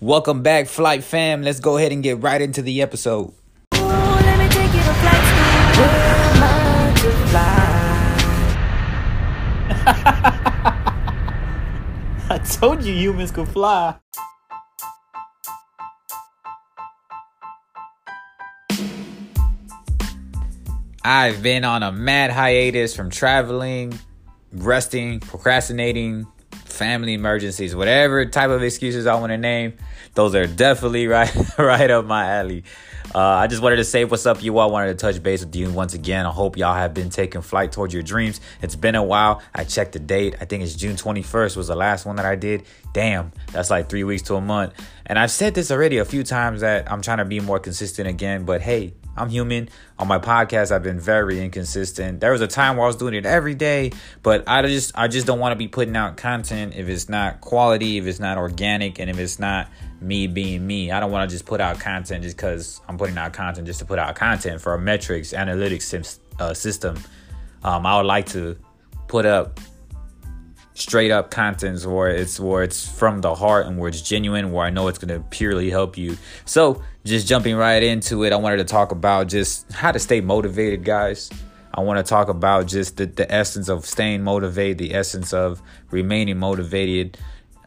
Welcome back, Flight Fam. Let's go ahead and get right into the episode. Ooh, let me take you to flight school. We'll learn to fly. I told you humans could fly. I've been on a mad hiatus from traveling, resting, procrastinating, family emergencies, whatever type of excuses I want to name. Those are definitely right right up my alley. Uh, I just wanted to say what's up, you all. Wanted to touch base with you once again. I hope y'all have been taking flight towards your dreams. It's been a while. I checked the date. I think it's June 21st was the last one that I did. Damn, that's like three weeks to a month. And I've said this already a few times that I'm trying to be more consistent again. But hey, I'm human. On my podcast, I've been very inconsistent. There was a time where I was doing it every day, but I just I just don't want to be putting out content if it's not quality, if it's not organic, and if it's not me being me. I don't want to just put out content just because I'm putting out content just to put out content for a metrics analytics uh, system. Um, I would like to put up straight up contents where it's where it's from the heart and where it's genuine where i know it's going to purely help you. So just jumping right into it i wanted to talk about just how to stay motivated guys. I want to talk about just the, the essence of staying motivated the essence of remaining motivated.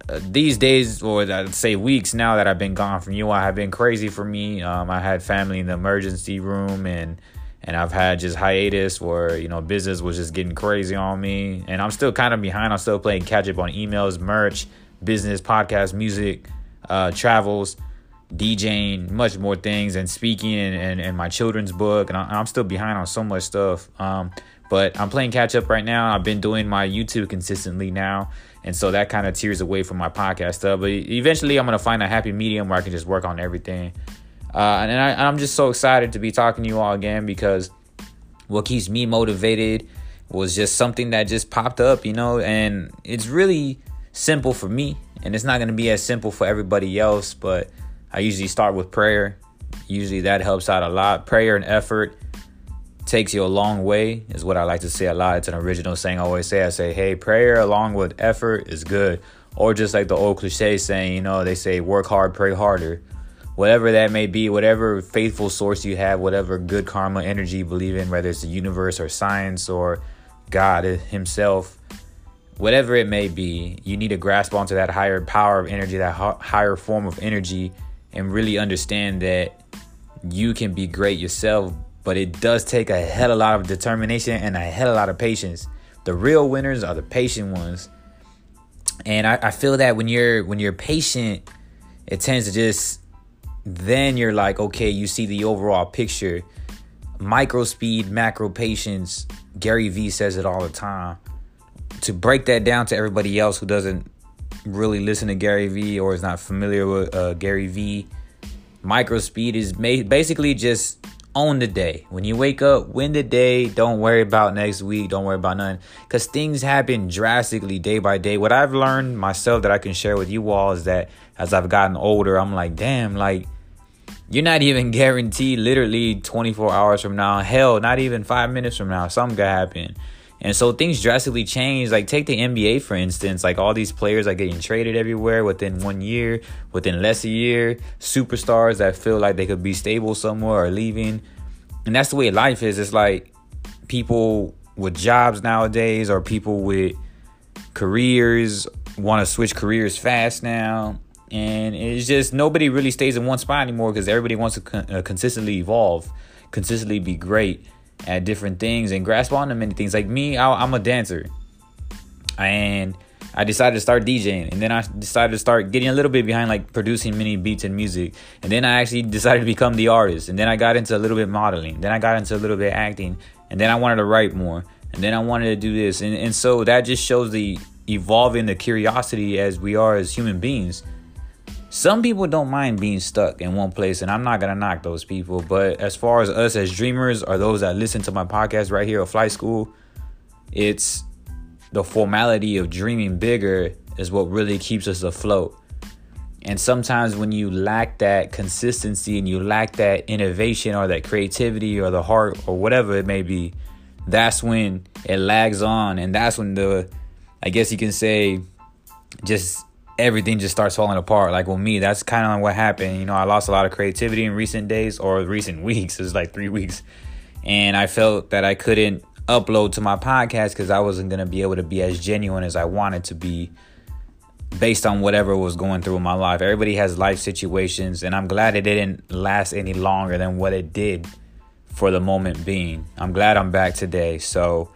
Uh, these days or i'd say weeks now that i've been gone from you i have been crazy for me. Um, i had family in the emergency room and and I've had just hiatus where you know business was just getting crazy on me, and I'm still kind of behind. I'm still playing catch up on emails, merch, business, podcast, music, uh, travels, DJing, much more things, and speaking, and, and, and my children's book, and I, am still behind on so much stuff. Um, but I'm playing catch up right now. I've been doing my YouTube consistently now, and so that kind of tears away from my podcast stuff. But eventually, I'm gonna find a happy medium where I can just work on everything. Uh, and I, I'm just so excited to be talking to you all again because what keeps me motivated was just something that just popped up, you know, and it's really simple for me, and it's not going to be as simple for everybody else. But I usually start with prayer. Usually that helps out a lot. Prayer and effort takes you a long way, is what I like to say a lot. It's an original saying I always say. I say, hey, prayer along with effort is good. Or just like the old cliche saying, you know, they say work hard, pray harder whatever that may be, whatever faithful source you have, whatever good karma energy you believe in, whether it's the universe or science or God Himself, whatever it may be, you need to grasp onto that higher power of energy, that higher form of energy, and really understand that you can be great yourself. But it does take a hell of a lot of determination and a hell of a lot of patience. The real winners are the patient ones. And I, I feel that when you're when you're patient, it tends to just then you're like, okay, you see the overall picture. Micro speed, macro patience. Gary Vee says it all the time. To break that down to everybody else who doesn't really listen to Gary Vee or is not familiar with uh, Gary Vee, micro speed is basically just own the day. When you wake up, win the day. Don't worry about next week. Don't worry about nothing. Because things happen drastically day by day. What I've learned myself that I can share with you all is that as I've gotten older, I'm like, damn, like, you're not even guaranteed literally 24 hours from now. Hell, not even five minutes from now, something could happen. And so things drastically change. Like take the NBA for instance. Like all these players are getting traded everywhere within one year, within less a year. Superstars that feel like they could be stable somewhere are leaving. And that's the way life is. It's like people with jobs nowadays or people with careers want to switch careers fast now. And it's just nobody really stays in one spot anymore because everybody wants to con- uh, consistently evolve, consistently be great at different things and grasp on to many things. Like me, I, I'm a dancer, and I decided to start DJing, and then I decided to start getting a little bit behind like producing many beats and music, and then I actually decided to become the artist, and then I got into a little bit modeling, then I got into a little bit acting, and then I wanted to write more, and then I wanted to do this, and and so that just shows the evolving the curiosity as we are as human beings. Some people don't mind being stuck in one place, and I'm not gonna knock those people. But as far as us as dreamers or those that listen to my podcast right here at Flight School, it's the formality of dreaming bigger is what really keeps us afloat. And sometimes when you lack that consistency and you lack that innovation or that creativity or the heart or whatever it may be, that's when it lags on. And that's when the, I guess you can say, just everything just starts falling apart. Like with me, that's kind of what happened. You know, I lost a lot of creativity in recent days or recent weeks. It was like three weeks. And I felt that I couldn't upload to my podcast because I wasn't to be able to be as genuine as I wanted to be based on whatever was going through in my life. Everybody has life situations, and I'm glad it didn't last any longer than what it did for the moment being. I'm glad I'm back today. So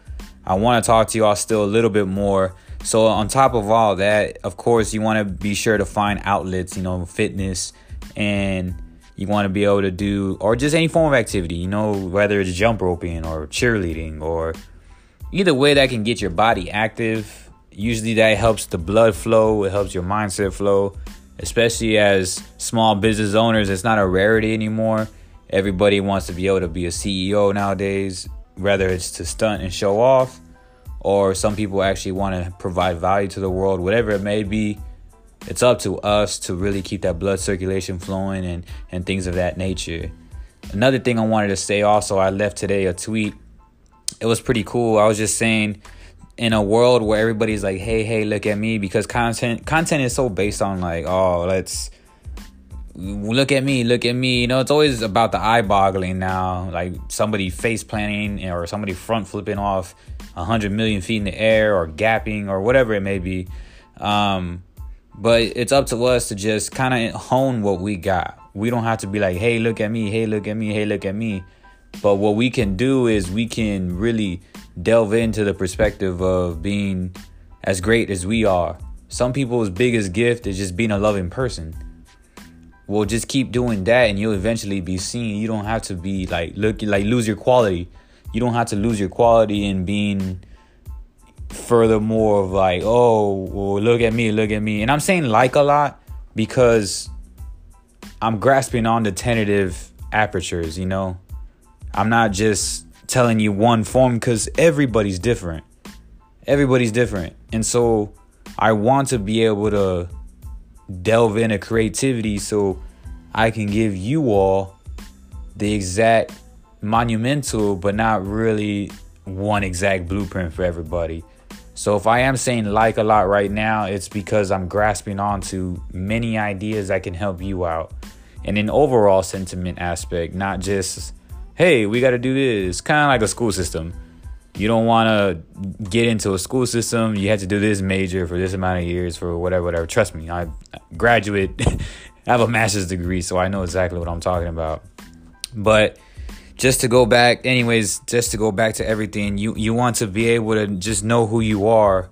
I want to talk to you all still a little bit more. So on top of all that, of course, you want to be sure to find outlets, you know, fitness and you want to be able to do or just any form of activity, you know, whether it's jump roping or cheerleading or either way that can get your body active usually that helps the blood flow, it helps your mindset flow, especially as small business owners. It's not a rarity anymore. Everybody wants to be able to be a CEO nowadays, whether it's to stunt and show off, or some people actually want to provide value to the world, whatever it may be. It's up to us to really keep that blood circulation flowing and, and things of that nature. Another thing I wanted to say also, I left today a tweet. It was pretty cool. I was just saying, in a world where everybody's like, "Hey, hey, look at me," because content content is so based on like, "Oh, let's look at me, look at me." You know, it's always about the eye boggling now, like somebody face planting or somebody front flipping off a hundred million feet in the air or gapping or whatever it may be. Um, but it's up to us to just kind of hone what we got. We don't have to be like, "Hey, look at me, hey, look at me, hey, look at me." But what we can do is we can really delve into the perspective of being as great as we are. Some people's biggest gift is just being a loving person. Well, just keep doing that and you'll eventually be seen. You don't have to be like look like lose your quality. You don't have to lose your quality in being furthermore of like, oh, well, look at me, look at me. And I'm saying like a lot because I'm grasping on the tentative apertures, you know. I'm not just telling you one form because everybody's different. Everybody's different. And so I want to be able to delve into creativity so I can give you all the exact monumental, but not really one exact blueprint for everybody. So if I am saying like a lot right now, it's because I'm grasping onto many ideas that can help you out. And an overall sentiment aspect, not just hey, we got to do this. Kind of like a school system. You don't want to get into a school system. You have to do this major for this amount of years for whatever, whatever. Trust me, I graduate, I have a master's degree, so I know exactly what I'm talking about. But just to go back, anyways, just to go back to everything, you you want to be able to just know who you are,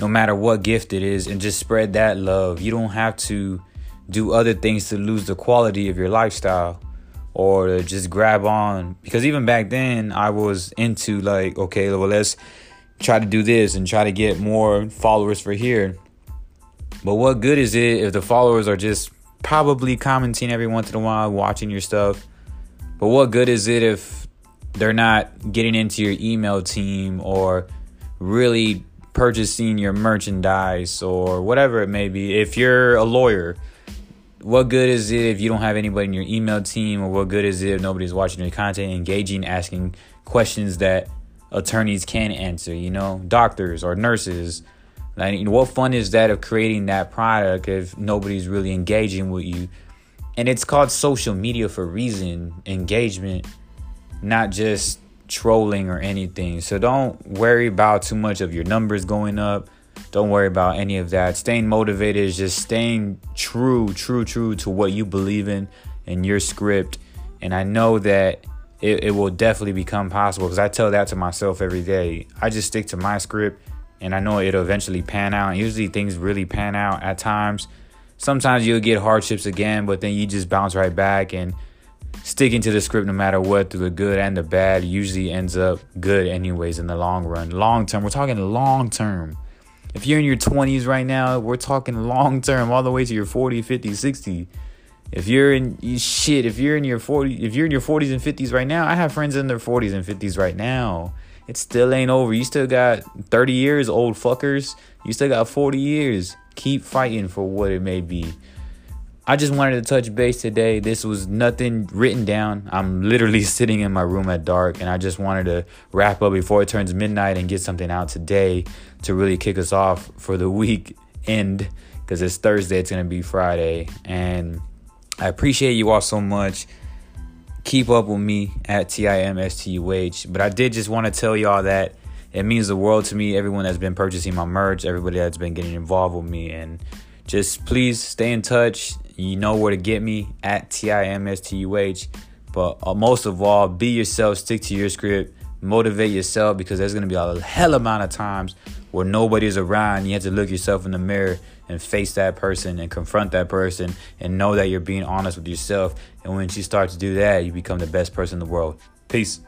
no matter what gift it is, and just spread that love. You don't have to do other things to lose the quality of your lifestyle or to just grab on. Because even back then I was into like okay well let's try to do this and try to get more followers for here. But what good is it if the followers are just probably commenting every once in a while watching your stuff? But what good is it if they're not getting into your email team or really purchasing your merchandise or whatever it may be? If you're a lawyer what good is it if you don't have anybody in your email team, or what good is it if nobody's watching your content, engaging, asking questions that attorneys can answer? You know, doctors or nurses. Like, what fun is that of creating that product if nobody's really engaging with you? And it's called social media for reason, engagement, not just trolling or anything. So don't worry about too much of your numbers going up don't worry about any of that. Staying motivated is just staying true, true, true to what you believe in and your script. And I know that it, it will definitely become possible because I tell that to myself every day. I just stick to my script and I know it'll eventually pan out. And usually things really pan out at times. Sometimes you'll get hardships again, but then you just bounce right back and sticking to the script no matter what through the good and the bad usually ends up good anyways in the long run. Long term, we're talking long term. If you're in your 20s right now, we're talking long term, all the way to your 40, 50, 60. If you're in shit, if you're in your 40, if you're in your 40s and 50s right now, I have friends in their 40s and 50s right now. It still ain't over. You still got 30 years, old fuckers. You still got 40 years. Keep fighting for what it may be. I just wanted to touch base today. This was nothing written down. I'm literally sitting in my room at dark, and I just wanted to wrap up before it turns midnight and get something out today to really kick us off for the week end because it's Thursday. It's gonna be Friday, and I appreciate you all so much. Keep up with me at T I M S T U H. But I did just want to tell y'all that it means the world to me. Everyone that's been purchasing my merch, everybody that's been getting involved with me, and just please stay in touch. You know where to get me at T I M S T U H. But uh, most of all, be yourself, stick to your script, motivate yourself because there's gonna be a hell amount of times where nobody's around. You have to look yourself in the mirror and face that person and confront that person and know that you're being honest with yourself. And once you start to do that, you become the best person in the world. Peace.